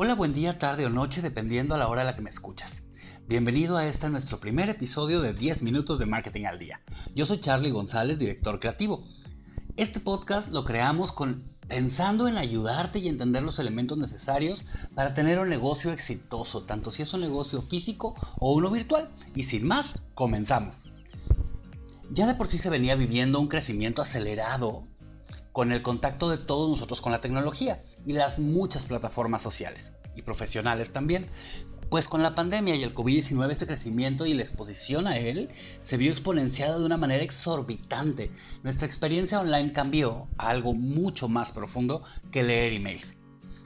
Hola, buen día, tarde o noche, dependiendo a la hora a la que me escuchas. Bienvenido a este nuestro primer episodio de 10 minutos de marketing al día. Yo soy Charlie González, director creativo. Este podcast lo creamos con pensando en ayudarte y entender los elementos necesarios para tener un negocio exitoso, tanto si es un negocio físico o uno virtual. Y sin más, comenzamos. Ya de por sí se venía viviendo un crecimiento acelerado con el contacto de todos nosotros con la tecnología y las muchas plataformas sociales y profesionales también. Pues con la pandemia y el COVID-19 este crecimiento y la exposición a él se vio exponenciado de una manera exorbitante. Nuestra experiencia online cambió a algo mucho más profundo que leer emails.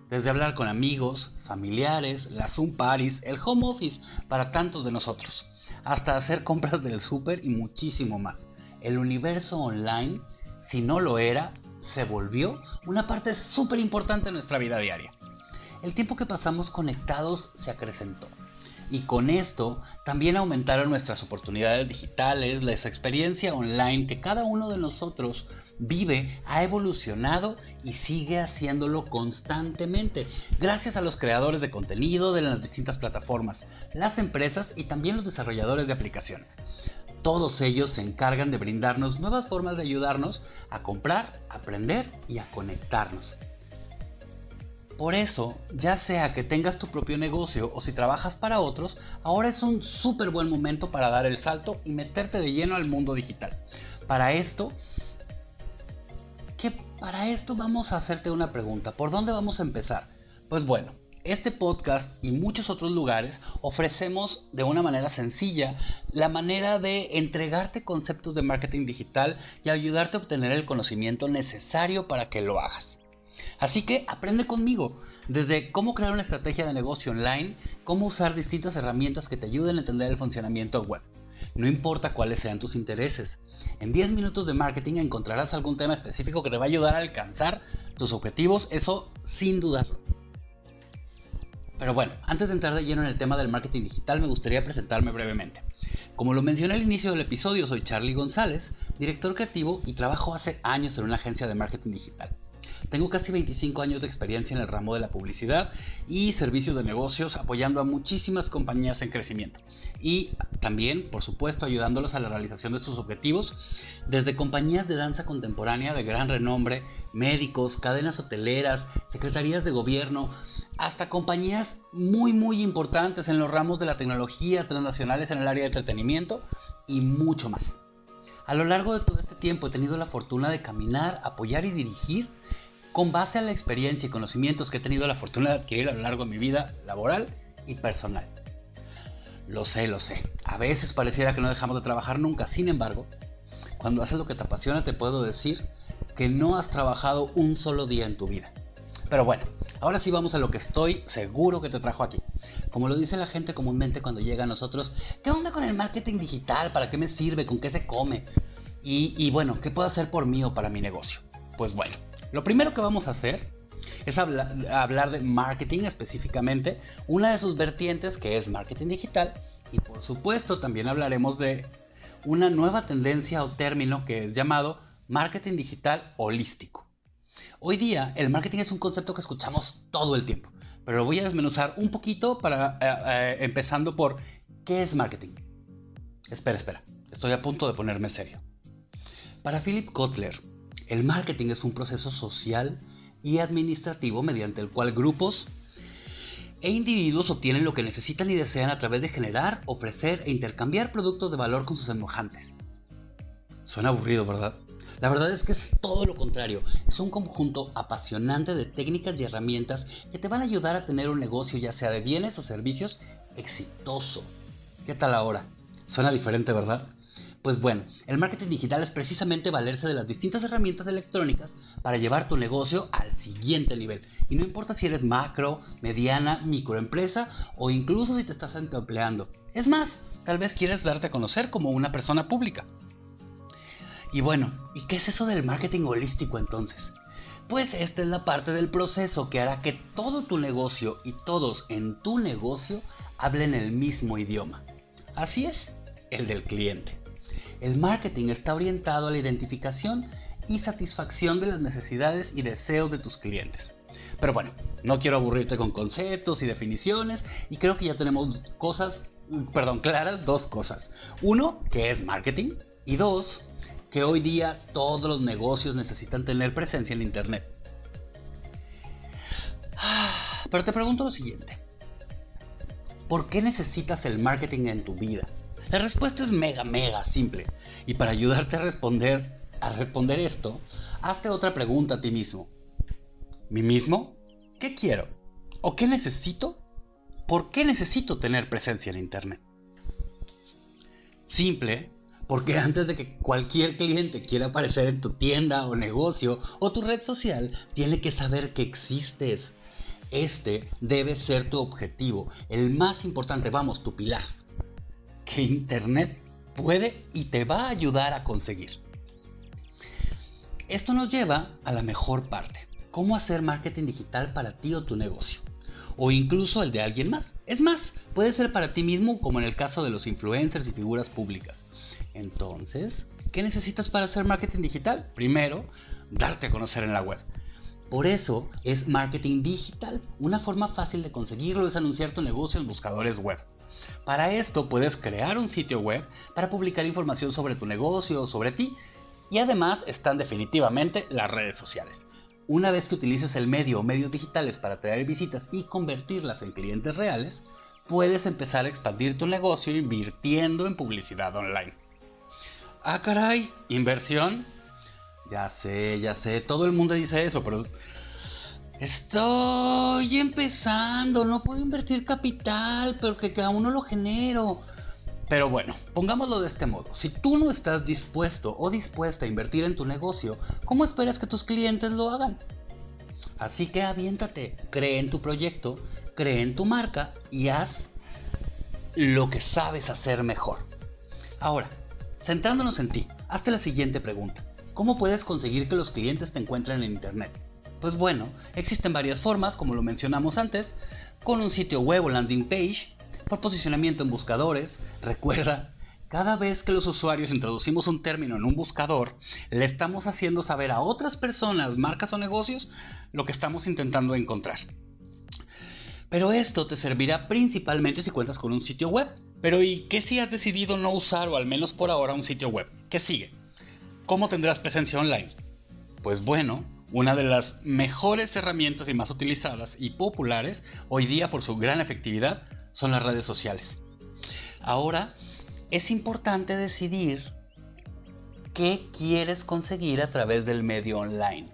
Desde hablar con amigos, familiares, las Zoom parties, el home office para tantos de nosotros, hasta hacer compras del súper y muchísimo más. El universo online, si no lo era, se volvió una parte súper importante de nuestra vida diaria. El tiempo que pasamos conectados se acrecentó. Y con esto también aumentaron nuestras oportunidades digitales, la experiencia online que cada uno de nosotros vive ha evolucionado y sigue haciéndolo constantemente, gracias a los creadores de contenido de las distintas plataformas, las empresas y también los desarrolladores de aplicaciones. Todos ellos se encargan de brindarnos nuevas formas de ayudarnos a comprar, aprender y a conectarnos. Por eso, ya sea que tengas tu propio negocio o si trabajas para otros, ahora es un súper buen momento para dar el salto y meterte de lleno al mundo digital. Para esto, ¿qué? Para esto vamos a hacerte una pregunta. ¿Por dónde vamos a empezar? Pues bueno, este podcast y muchos otros lugares ofrecemos de una manera sencilla la manera de entregarte conceptos de marketing digital y ayudarte a obtener el conocimiento necesario para que lo hagas. Así que aprende conmigo, desde cómo crear una estrategia de negocio online, cómo usar distintas herramientas que te ayuden a entender el funcionamiento web. No importa cuáles sean tus intereses. En 10 minutos de marketing encontrarás algún tema específico que te va a ayudar a alcanzar tus objetivos, eso sin dudarlo. Pero bueno, antes de entrar de lleno en el tema del marketing digital, me gustaría presentarme brevemente. Como lo mencioné al inicio del episodio, soy Charlie González, director creativo y trabajo hace años en una agencia de marketing digital. Tengo casi 25 años de experiencia en el ramo de la publicidad y servicios de negocios apoyando a muchísimas compañías en crecimiento. Y también, por supuesto, ayudándolos a la realización de sus objetivos, desde compañías de danza contemporánea de gran renombre, médicos, cadenas hoteleras, secretarías de gobierno, hasta compañías muy muy importantes en los ramos de la tecnología, transnacionales en el área de entretenimiento y mucho más. A lo largo de todo este tiempo he tenido la fortuna de caminar, apoyar y dirigir con base a la experiencia y conocimientos que he tenido la fortuna de adquirir a lo largo de mi vida laboral y personal. Lo sé, lo sé. A veces pareciera que no dejamos de trabajar nunca. Sin embargo, cuando haces lo que te apasiona, te puedo decir que no has trabajado un solo día en tu vida. Pero bueno, ahora sí vamos a lo que estoy seguro que te trajo aquí. Como lo dice la gente comúnmente cuando llega a nosotros, ¿qué onda con el marketing digital? ¿Para qué me sirve? ¿Con qué se come? Y, bueno, ¿qué puedo hacer por mí o para mi negocio? Pues bueno, lo primero que vamos a hacer es hablar de marketing específicamente, una de sus vertientes que es marketing digital y por supuesto también hablaremos de una nueva tendencia o término que es llamado marketing digital holístico. Hoy día el marketing es un concepto que escuchamos todo el tiempo, pero lo voy a desmenuzar un poquito para eh, eh, empezando por ¿qué es marketing? Espera, espera, estoy a punto de ponerme serio. Para Philip Kotler, el marketing es un proceso social y administrativo mediante el cual grupos e individuos obtienen lo que necesitan y desean a través de generar, ofrecer e intercambiar productos de valor con sus semejantes. Suena aburrido, ¿verdad? La verdad es que es todo lo contrario. Es un conjunto apasionante de técnicas y herramientas que te van a ayudar a tener un negocio ya sea de bienes o servicios exitoso. ¿Qué tal ahora? Suena diferente, ¿verdad? Pues bueno, el marketing digital es precisamente valerse de las distintas herramientas electrónicas para llevar tu negocio al siguiente nivel. Y no importa si eres macro, mediana, microempresa o incluso si te estás empleando. Es más, tal vez quieres darte a conocer como una persona pública. Y bueno, ¿y qué es eso del marketing holístico entonces? Pues esta es la parte del proceso que hará que todo tu negocio y todos en tu negocio hablen el mismo idioma. Así es, el del cliente. El marketing está orientado a la identificación y satisfacción de las necesidades y deseos de tus clientes. Pero bueno, no quiero aburrirte con conceptos y definiciones y creo que ya tenemos cosas, perdón, claras dos cosas. Uno, que es marketing y dos, que hoy día todos los negocios necesitan tener presencia en Internet. Ah, pero te pregunto lo siguiente. ¿Por qué necesitas el marketing en tu vida? La respuesta es mega, mega simple. Y para ayudarte a responder, a responder esto, hazte otra pregunta a ti mismo. ¿Mí mismo? ¿Qué quiero? ¿O qué necesito? ¿Por qué necesito tener presencia en Internet? Simple, porque antes de que cualquier cliente quiera aparecer en tu tienda o negocio o tu red social, tiene que saber que existes. Este debe ser tu objetivo, el más importante, vamos, tu pilar. Que Internet puede y te va a ayudar a conseguir. Esto nos lleva a la mejor parte, cómo hacer marketing digital para ti o tu negocio, o incluso el de alguien más. Es más, puede ser para ti mismo como en el caso de los influencers y figuras públicas. Entonces, ¿qué necesitas para hacer marketing digital? Primero, darte a conocer en la web. Por eso es marketing digital. Una forma fácil de conseguirlo es anunciar tu negocio en buscadores web. Para esto puedes crear un sitio web para publicar información sobre tu negocio o sobre ti. Y además están definitivamente las redes sociales. Una vez que utilices el medio o medios digitales para atraer visitas y convertirlas en clientes reales, puedes empezar a expandir tu negocio invirtiendo en publicidad online. Ah, caray, inversión. Ya sé, ya sé, todo el mundo dice eso, pero estoy empezando, no puedo invertir capital, pero que cada uno lo genero. Pero bueno, pongámoslo de este modo, si tú no estás dispuesto o dispuesta a invertir en tu negocio, ¿cómo esperas que tus clientes lo hagan? Así que aviéntate, cree en tu proyecto, cree en tu marca y haz lo que sabes hacer mejor. Ahora, centrándonos en ti, hazte la siguiente pregunta. ¿Cómo puedes conseguir que los clientes te encuentren en Internet? Pues bueno, existen varias formas, como lo mencionamos antes, con un sitio web o landing page, por posicionamiento en buscadores. Recuerda, cada vez que los usuarios introducimos un término en un buscador, le estamos haciendo saber a otras personas, marcas o negocios lo que estamos intentando encontrar. Pero esto te servirá principalmente si cuentas con un sitio web. Pero ¿y qué si has decidido no usar o al menos por ahora un sitio web? ¿Qué sigue? ¿Cómo tendrás presencia online? Pues bueno, una de las mejores herramientas y más utilizadas y populares hoy día por su gran efectividad son las redes sociales. Ahora es importante decidir qué quieres conseguir a través del medio online.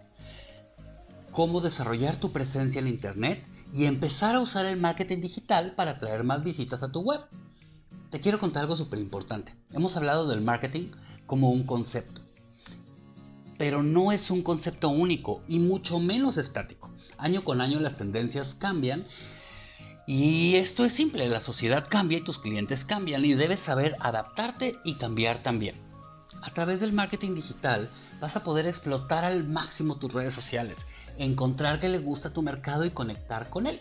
Cómo desarrollar tu presencia en Internet y empezar a usar el marketing digital para atraer más visitas a tu web. Te quiero contar algo súper importante. Hemos hablado del marketing como un concepto pero no es un concepto único y mucho menos estático. Año con año las tendencias cambian y esto es simple, la sociedad cambia y tus clientes cambian y debes saber adaptarte y cambiar también. A través del marketing digital vas a poder explotar al máximo tus redes sociales, encontrar que le gusta tu mercado y conectar con él.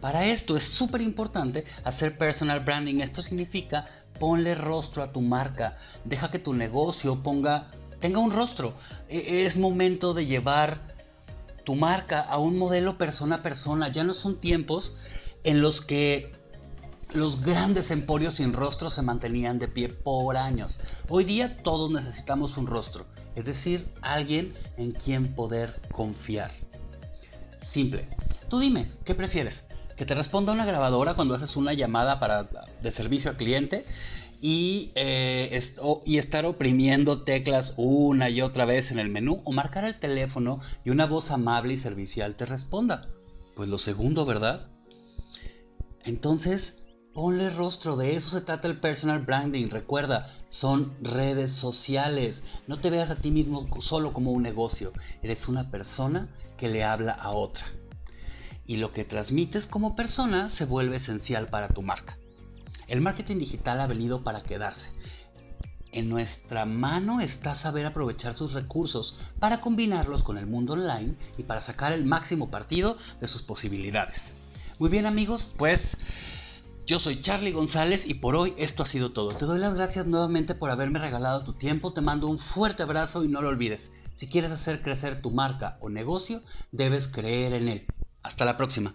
Para esto es súper importante hacer personal branding. Esto significa ponle rostro a tu marca. Deja que tu negocio ponga tenga un rostro. E, es momento de llevar tu marca a un modelo persona a persona. Ya no son tiempos en los que los grandes emporios sin rostro se mantenían de pie por años. Hoy día todos necesitamos un rostro, es decir, alguien en quien poder confiar. Simple. Tú dime, ¿qué prefieres? ¿Que te responda una grabadora cuando haces una llamada para, de servicio al cliente? y, eh, y estar oprimiendo teclas una y otra vez en el menú o marcar el teléfono y una voz amable y servicial te responda. Pues lo segundo, ¿verdad? Entonces, ponle rostro, de eso se trata el personal branding. Recuerda, son redes sociales. No te veas a ti mismo solo como un negocio, eres una persona que le habla a otra. Y lo que transmites como persona se vuelve esencial para tu marca. El marketing digital ha venido para quedarse. En nuestra mano está saber aprovechar sus recursos para combinarlos con el mundo online y para sacar el máximo partido de sus posibilidades. Muy bien amigos, pues yo soy Charlie González y por hoy esto ha sido todo. Te doy las gracias nuevamente por haberme regalado tu tiempo, te mando un fuerte abrazo y no lo olvides, Si quieres hacer crecer tu marca o negocio, debes creer en él. Hasta la próxima.